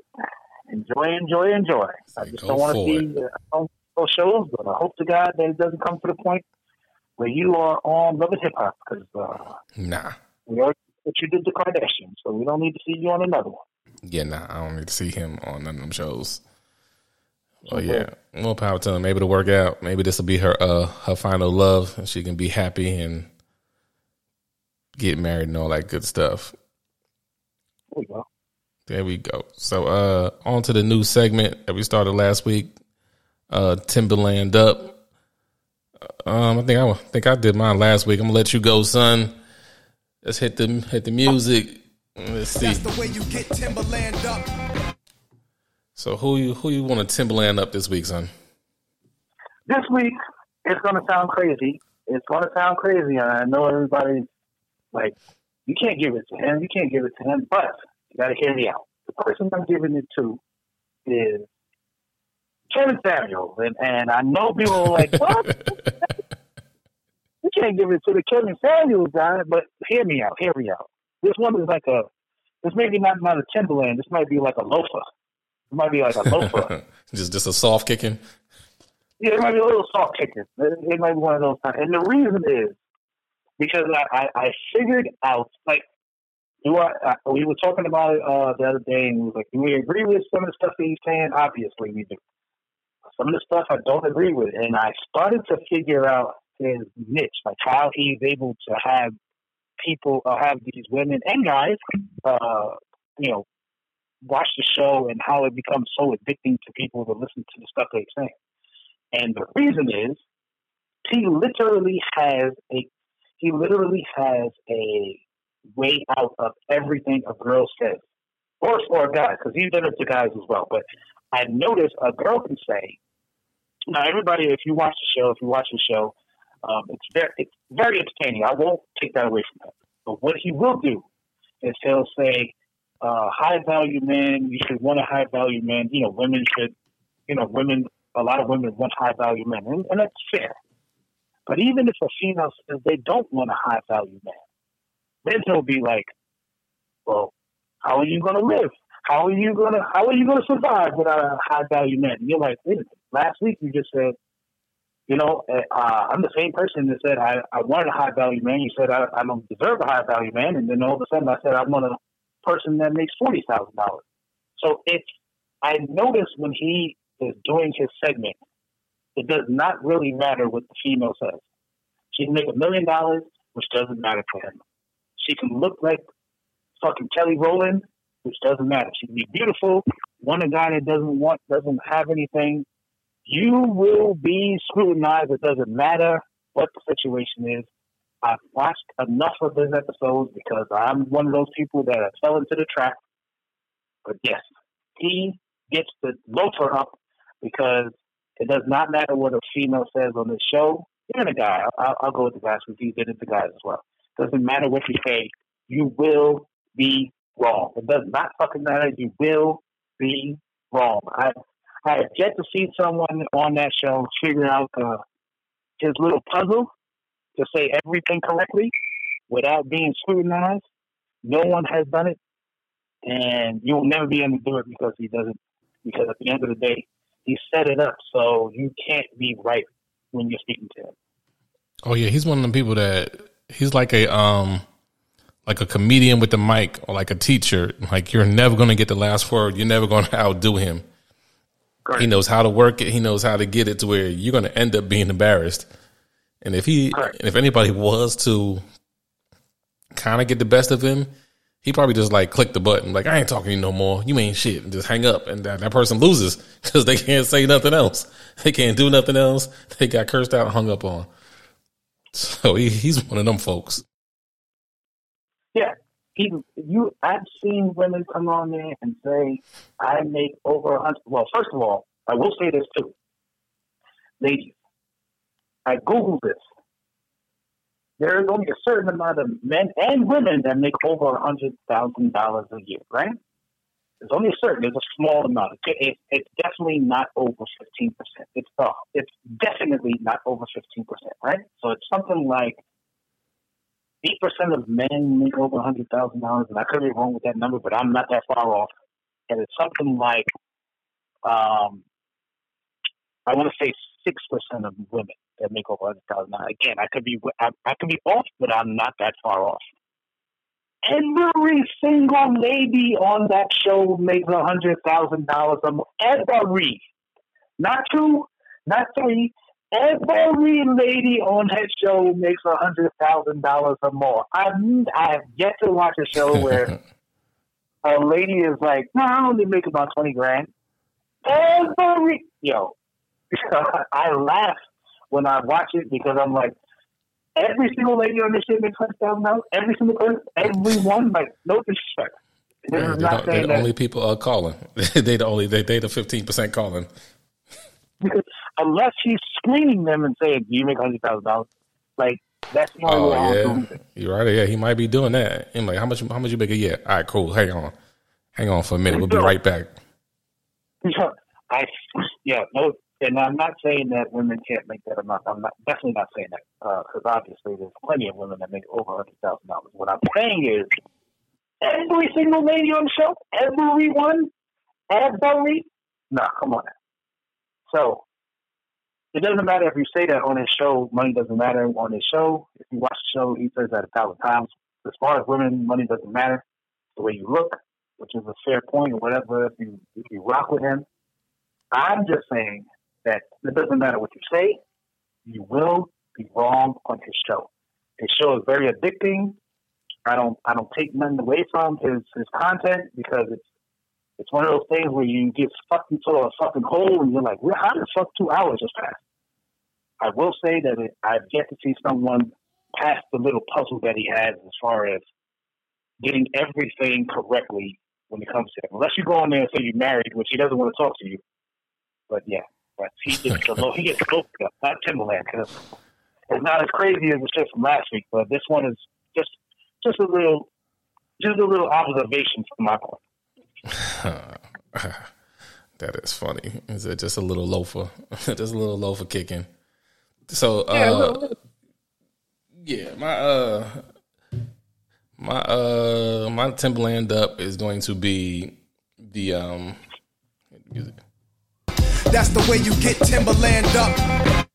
enjoy, enjoy, enjoy. I just don't want to see uh, those shows, but I hope to God that it doesn't come to the point where you are on Love and Hip Hop because uh, nah, we already what you did to Kardashian, so we don't need to see you on another one. Yeah, nah, I don't need to see him on none of them shows. Well, yeah, more power to him. Maybe to work out. Maybe this will be her uh her final love, and she can be happy and get married and all that good stuff. There we go. There we go. So uh on to the new segment that we started last week. Uh Timberland up. Um I think I I think I did mine last week. I'm gonna let you go, son. Let's hit the hit the music. Let's see. That's the way you get Timberland up. So who you who you want to Timberland up this week, son? This week it's gonna sound crazy. It's gonna sound crazy, and I know everybody's like, you can't give it to him, you can't give it to him, but you got to hear me out. The person I'm giving it to is Kevin Samuels, and and I know people are like, what? (laughs) you can't give it to the Kevin Samuels guy, but hear me out. Hear me out. This one is like a. This maybe not not a Timberland. This might be like a loafer. It might be like a loafer. (laughs) just just a soft kicking. Yeah, it might be a little soft kicking. It, it might be one of those times. And the reason is because I, I, I figured out like do I, I, we were talking about it uh, the other day, and we was like, do we agree with some of the stuff that he's saying? Obviously, we do. Some of the stuff I don't agree with, and I started to figure out his niche, like how he's able to have people, uh, have these women and guys, uh, you know, watch the show, and how it becomes so addicting to people to listen to the stuff they're saying. And the reason is, he literally has a, he literally has a way out of everything a girl says or or guys, because he's done it to guys as well. But I noticed a girl can say, now everybody, if you watch the show, if you watch the show, um, it's very it's very entertaining. I won't take that away from him. But what he will do is he'll say, uh, high value men, you should want a high value man. You know, women should, you know, women, a lot of women want high value men, and, and that's fair. But even if a female says they don't want a high value man, then he'll be like, well, how are you going to live? How are you going to, how are you going to survive without a high value man? And you're like, wait. Last week you just said, you know, uh, I'm the same person that said I, I wanted a high value man. You said I, I don't deserve a high value man. And then all of a sudden I said I want a person that makes $40,000. So it's, I notice when he is doing his segment, it does not really matter what the female says. She can make a million dollars, which doesn't matter to him. She can look like fucking Kelly Rowland, which doesn't matter. She can be beautiful, want a guy that doesn't want, doesn't have anything. You will be scrutinized. It doesn't matter what the situation is. I've watched enough of his episodes because I'm one of those people that I fell into the trap. But yes, he gets the loafer up because it does not matter what a female says on this show. Even a guy, I'll, I'll go with the guys because he did it to guys as well. Doesn't matter what you say, you will be wrong. It does not fucking matter. You will be wrong. I I have yet to see someone on that show figure out uh, his little puzzle to say everything correctly without being scrutinized. No one has done it, and you will never be able to do it because he doesn't. Because at the end of the day, he set it up so you can't be right when you're speaking to him. Oh yeah, he's one of the people that he's like a um like a comedian with the mic or like a teacher. Like you're never going to get the last word. You're never going (laughs) to outdo him. Correct. He knows how to work it. He knows how to get it to where you're going to end up being embarrassed. And if he, Correct. if anybody was to kind of get the best of him, he probably just like click the button, like I ain't talking to you no more. You ain't shit, and just hang up, and that, that person loses (laughs) because they can't say nothing else. They can't do nothing else. They got cursed out, and hung up on. So he, he's one of them folks. Yeah, he, you. I've seen women come on there and say, "I make over a hundred. Well, first of all, I will say this too, ladies. I googled this there is only a certain amount of men and women that make over a hundred thousand dollars a year, right? There's only a certain. There's a small amount. It, it, it's definitely not over fifteen percent. It's uh, it's definitely not over fifteen percent, right? So it's something like eight percent of men make over a hundred thousand dollars, and I could be wrong with that number, but I'm not that far off. And it's something like, um, I want to say six percent of women that make over hundred thousand dollars. Again, I could be I, I could be off, but I'm not that far off. Every single lady on that show makes a hundred thousand dollars a month. Every, not two, not three. Every lady on that show makes a hundred thousand dollars or more. I I have yet to watch a show where (laughs) a lady is like, "No, I only make about twenty grand." Every yo, (laughs) I laugh when I watch it because I'm like, every single lady on this shit makes hundred thousand dollars. Every single person, everyone, like no disrespect. Yeah, they're, they're the only people are calling. (laughs) they the only they they the fifteen percent calling. Unless he's screening them and saying, "Do you make hundred thousand dollars?" Like that's the only oh, yeah. You're right. Yeah, he might be doing that. And like, how much? How much you make a year? All right, cool. Hang on, hang on for a minute. We'll be right back. Yeah, I yeah no and I'm not saying that women can't make that amount. I'm not definitely not saying that because uh, obviously there's plenty of women that make over hundred thousand dollars. What I'm saying is, every single lady on the show, everyone, every no, come on. So it doesn't matter if you say that on his show. Money doesn't matter on his show. If you watch the show, he says that a thousand times. As far as women, money doesn't matter. The way you look, which is a fair point, or whatever. If you if you rock with him, I'm just saying that it doesn't matter what you say, you will be wrong on his show. His show is very addicting. I don't I don't take nothing away from his his content because it's it's one of those things where you get fucked into a fucking hole and you're like, well, how the fuck two hours just passed? I will say that it, I've yet to see someone pass the little puzzle that he has as far as getting everything correctly when it comes to him. Unless you go on there and say you're married, which he doesn't want to talk to you. But yeah, but he gets a little, he gets close to not Timberland because it's not as crazy as the shit from last week. But this one is just just a little just a little observation from my part. (laughs) that is funny. Is it just a little loafer? (laughs) just a little loafer kicking. So uh, yeah, my uh my uh my Timberland up is going to be the um music. That's the way you get Timberland up.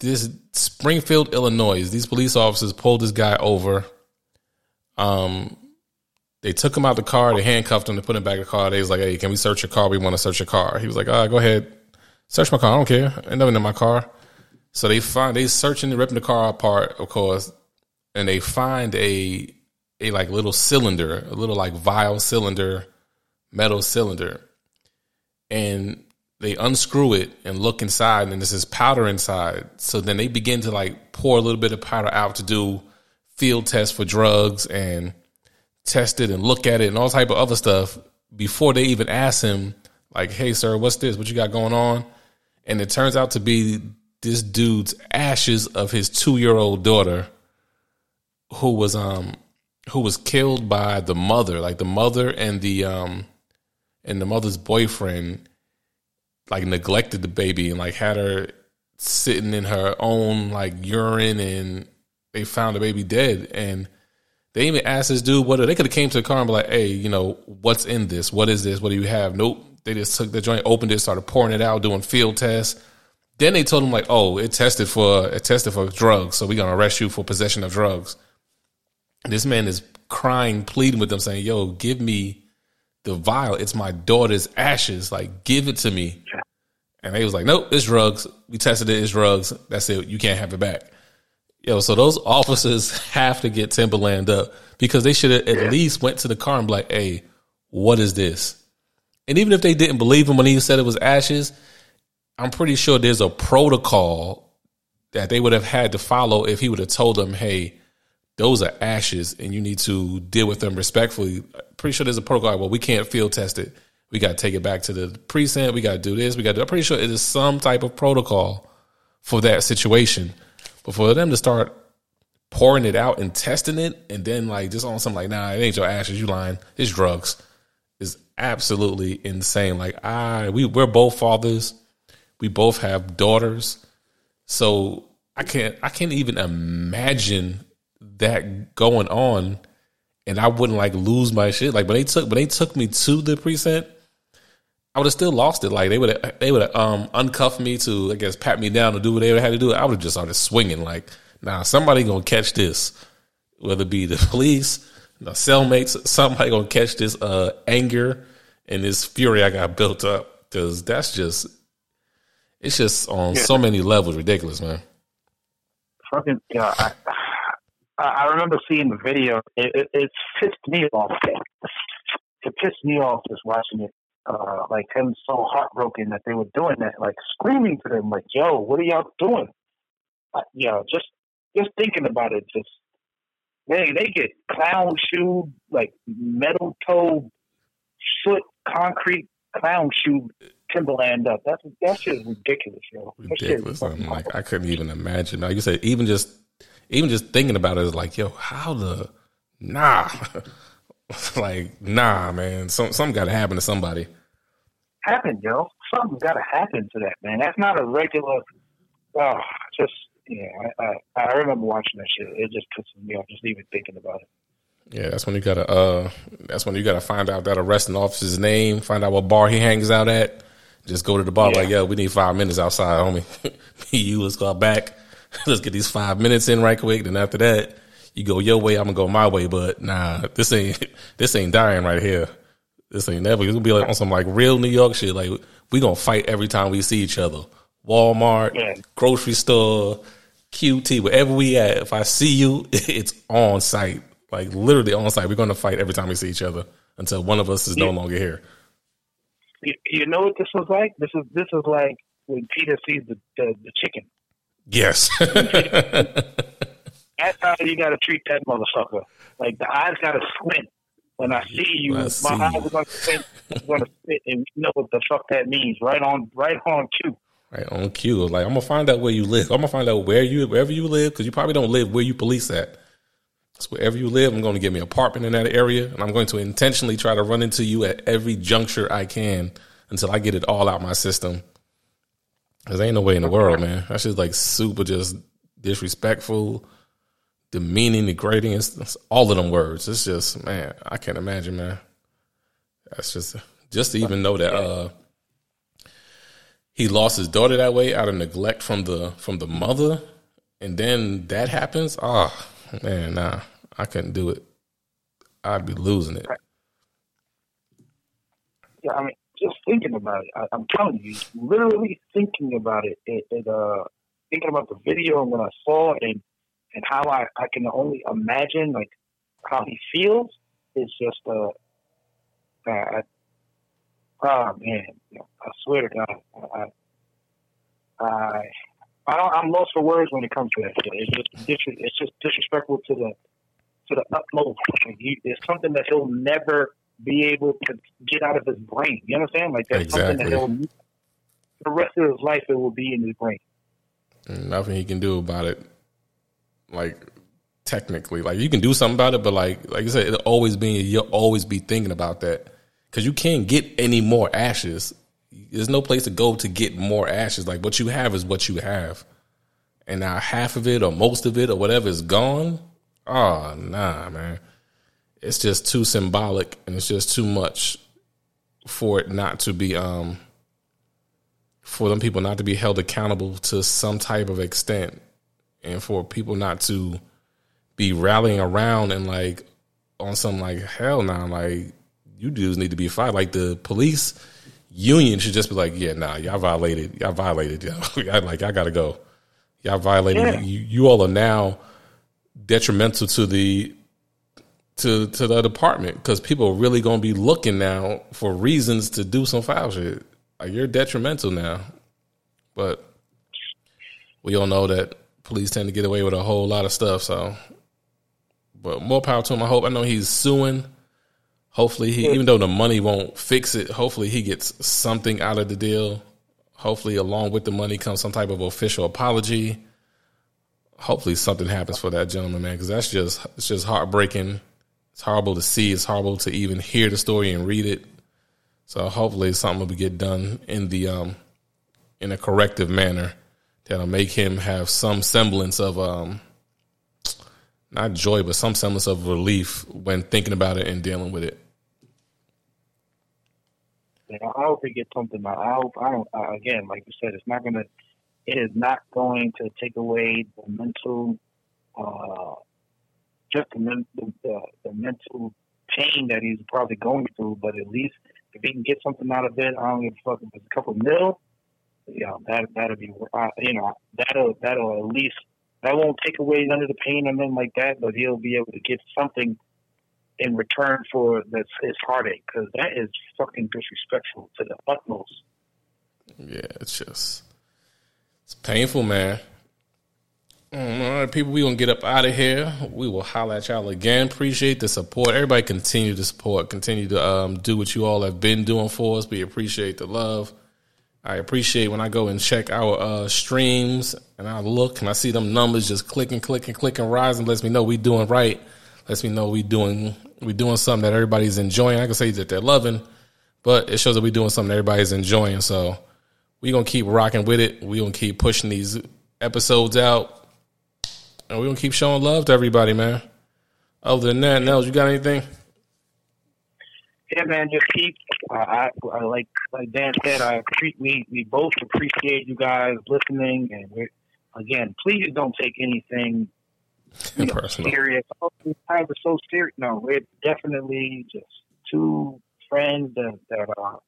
This Springfield, Illinois. These police officers pulled this guy over. Um, they took him out the car. They handcuffed him. They put him back in the car. They was like, "Hey, can we search your car? We want to search your car." He was like, "Ah, go ahead, search my car. I don't care. Ain't nothing in my car." So they find they searching, ripping the car apart, of course, and they find a a like little cylinder, a little like vial cylinder, metal cylinder, and they unscrew it and look inside, and there's this powder inside. So then they begin to like pour a little bit of powder out to do field tests for drugs and test it and look at it and all type of other stuff before they even ask him, like, "Hey, sir, what's this? What you got going on?" And it turns out to be this dude's ashes of his two year old daughter who was um who was killed by the mother like the mother and the um and the mother's boyfriend like neglected the baby and like had her sitting in her own like urine and they found the baby dead. And they even asked this dude what they could have came to the car and be like hey you know what's in this? What is this? What do you have? Nope. They just took the joint opened it started pouring it out doing field tests. Then they told him like, oh, it tested for it tested for drugs, so we're gonna arrest you for possession of drugs. This man is crying, pleading with them, saying, "Yo, give me the vial. It's my daughter's ashes. Like, give it to me." And they was like, "Nope, it's drugs. We tested it. It's drugs. That's it. You can't have it back." Yo, so those officers (laughs) have to get Timberland up because they should have at least went to the car and be like, "Hey, what is this?" And even if they didn't believe him when he said it was ashes, I'm pretty sure there's a protocol that they would have had to follow if he would have told them, "Hey, those are ashes, and you need to deal with them respectfully." Pretty sure there's a protocol. Well, we can't field test it. We got to take it back to the precinct. We got to do this. We got. to I'm pretty sure it is some type of protocol for that situation. But for them to start pouring it out and testing it, and then like just on something like, "Nah, it ain't your ashes. You lying. It's drugs." Is absolutely insane. Like I, we we're both fathers we both have daughters. So I can't I can't even imagine that going on and I wouldn't like lose my shit. Like when they took when they took me to the precinct, I would have still lost it. Like they would have they would have um uncuffed me to I guess pat me down to do what they had to do. I would have just started swinging. Like now somebody gonna catch this, whether it be the (laughs) police, the cellmates, somebody gonna catch this uh anger and this fury I got built up because that's just it's just on yeah. so many levels ridiculous, man. Fucking yeah, I, I remember seeing the video. It, it, it pissed me off. It pissed me off just watching it. Uh, like him so heartbroken that they were doing that, like screaming to them, like, "Yo, what are y'all doing?" Uh, yo, just just thinking about it, just they they get clown shoe, like metal toe, foot concrete clown shoe Timberland up. That's that's just ridiculous, yo. Ridiculous. I'm like I couldn't even imagine. Like you said, even just even just thinking about it is like, yo, how the nah, (laughs) like nah, man. Some something got to happen to somebody. Happen, yo. Something's got to happen to that man. That's not a regular. Oh, just yeah. I, I, I remember watching that shit. It just pisses me off just even thinking about it. Yeah, that's when you gotta. uh That's when you gotta find out that arresting officer's name, find out what bar he hangs out at, just go to the bar yeah. like, yo, we need five minutes outside, homie. (laughs) Me, you, let's go back. (laughs) let's get these five minutes in right quick. Then after that, you go your way, I'm gonna go my way. But nah, this ain't (laughs) this ain't dying right here. This ain't never. It's gonna be like on some like real New York shit. Like we gonna fight every time we see each other. Walmart, yeah. grocery store, QT, wherever we at. If I see you, (laughs) it's on site. Like literally on site. We're gonna fight every time we see each other until one of us is yeah. no longer here. You, you know what this was like? This is this is like when Peter sees the the, the chicken. Yes. (laughs) That's how you got to treat that motherfucker. Like the eyes got to squint. when I see you, my eyes are going to spit, going to spit, and we know what the fuck that means. Right on, right on cue. Right on cue. Like I'm gonna find out where you live. I'm gonna find out where you, wherever you live, because you probably don't live where you police at. So wherever you live, I'm going to get me an apartment in that area, and I'm going to intentionally try to run into you at every juncture I can until I get it all out my system. Cause ain't no way in the world, man. That's just like super, just disrespectful demeaning, degrading. It's, it's, all of them words. It's just man, I can't imagine, man. That's just just to even know that uh, he lost his daughter that way out of neglect from the from the mother, and then that happens. Oh man, nah, I couldn't do it. I'd be losing it. Yeah, I mean, just thinking about it, I, am telling you, literally thinking about it, it, it uh, thinking about the video and when I saw and and how I, I can only imagine like how he feels is just uh, uh oh man, I swear to God, I I I don't, I'm lost for words when it comes to that. It's just it's just disrespectful to the to the utmost. it's something that he'll never be able to get out of his brain. You understand? Like that's exactly. something that he'll the rest of his life it will be in his brain. Nothing he can do about it like technically, like you can do something about it, but like like I said, it'll always be you'll always be thinking about that because you can't get any more ashes. There's no place to go to get more ashes. Like what you have is what you have, and now half of it or most of it or whatever is gone. Oh nah, man, it's just too symbolic and it's just too much for it not to be um for them people not to be held accountable to some type of extent and for people not to be rallying around and like on some like hell now, like you dudes need to be fired. Like the police union should just be like, yeah, nah, y'all violated, y'all violated, y'all. (laughs) like I gotta go. Y'all violated. Yeah. You, you all are now detrimental to the to to the department because people are really gonna be looking now for reasons to do some foul shit. Like you're detrimental now, but we all know that police tend to get away with a whole lot of stuff. So, but more power to him. I hope. I know he's suing. Hopefully, he hmm. even though the money won't fix it, hopefully he gets something out of the deal. Hopefully, along with the money comes some type of official apology. Hopefully, something happens for that gentleman, man, because that's just it's just heartbreaking. It's horrible to see. It's horrible to even hear the story and read it. So hopefully, something will get done in the um in a corrective manner that'll make him have some semblance of um not joy, but some semblance of relief when thinking about it and dealing with it. Yeah, I hope he gets something. I hope. I don't. Uh, again, like you said, it's not to. It is not going to take away the mental, uh, just the, the, the mental pain that he's probably going through. But at least if he can get something out of it, I don't give a fuck if it's a couple mil know that that'll be uh, you know that'll that'll at least that won't take away none of the pain or nothing like that, but he'll be able to get something in return for this his heartache because that is fucking disrespectful to the utmost. Yeah, it's just it's painful, man. Mm, all right, people, we gonna get up out of here. We will holler at y'all again. Appreciate the support. Everybody continue to support. Continue to um, do what you all have been doing for us. We appreciate the love. I appreciate when I go and check our uh, streams and I look and I see them numbers just clicking, clicking, clicking, rising. Lets me know we doing right. Lets me know we doing we doing something that everybody's enjoying. I can say that they're loving, but it shows that we doing something everybody's enjoying. So we gonna keep rocking with it. We gonna keep pushing these episodes out, and we gonna keep showing love to everybody, man. Other than that, Nels, you got anything? Yeah, man, just keep uh, I, I like like Dan said, I we we both appreciate you guys listening, and we're, again, please don't take anything you know, serious. Oh, these times are so serious. No, we're definitely just two friends that that are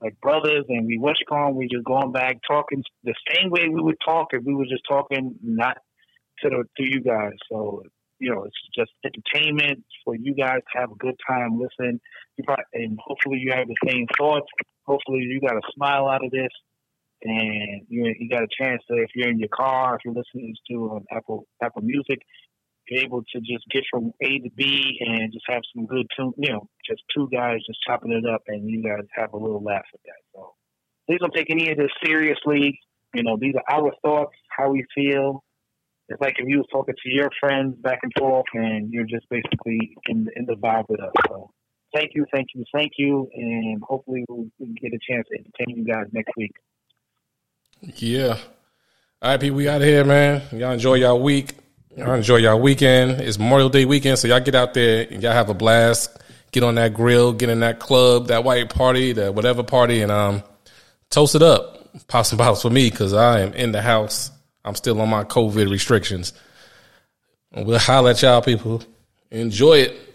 like brothers, and we watch on. We just going back talking the same way we would talk if we were just talking not to to you guys. So you know, it's just entertainment for you guys to have a good time Listen, You probably, and hopefully you have the same thoughts. Hopefully you got a smile out of this, and you you got a chance to if you're in your car, if you're listening to on Apple Apple Music, you're able to just get from A to B and just have some good tune, you know, just two guys just chopping it up, and you guys have a little laugh at that. So please don't take any of this seriously. You know, these are our thoughts, how we feel. It's like if you was talking to your friends back and forth, and you're just basically in in the vibe with us. So thank you, thank you, thank you, and hopefully we'll, get a chance to entertain you guys next week. Yeah. All right, people, we out of here, man. Y'all enjoy y'all week. Y'all enjoy y'all weekend. It's Memorial Day weekend, so y'all get out there and y'all have a blast. Get on that grill, get in that club, that white party, that whatever party, and um, toast it up. Pop some (laughs) bottles for me because I am in the house. I'm still on my COVID restrictions. We'll holler at y'all, people. Enjoy it.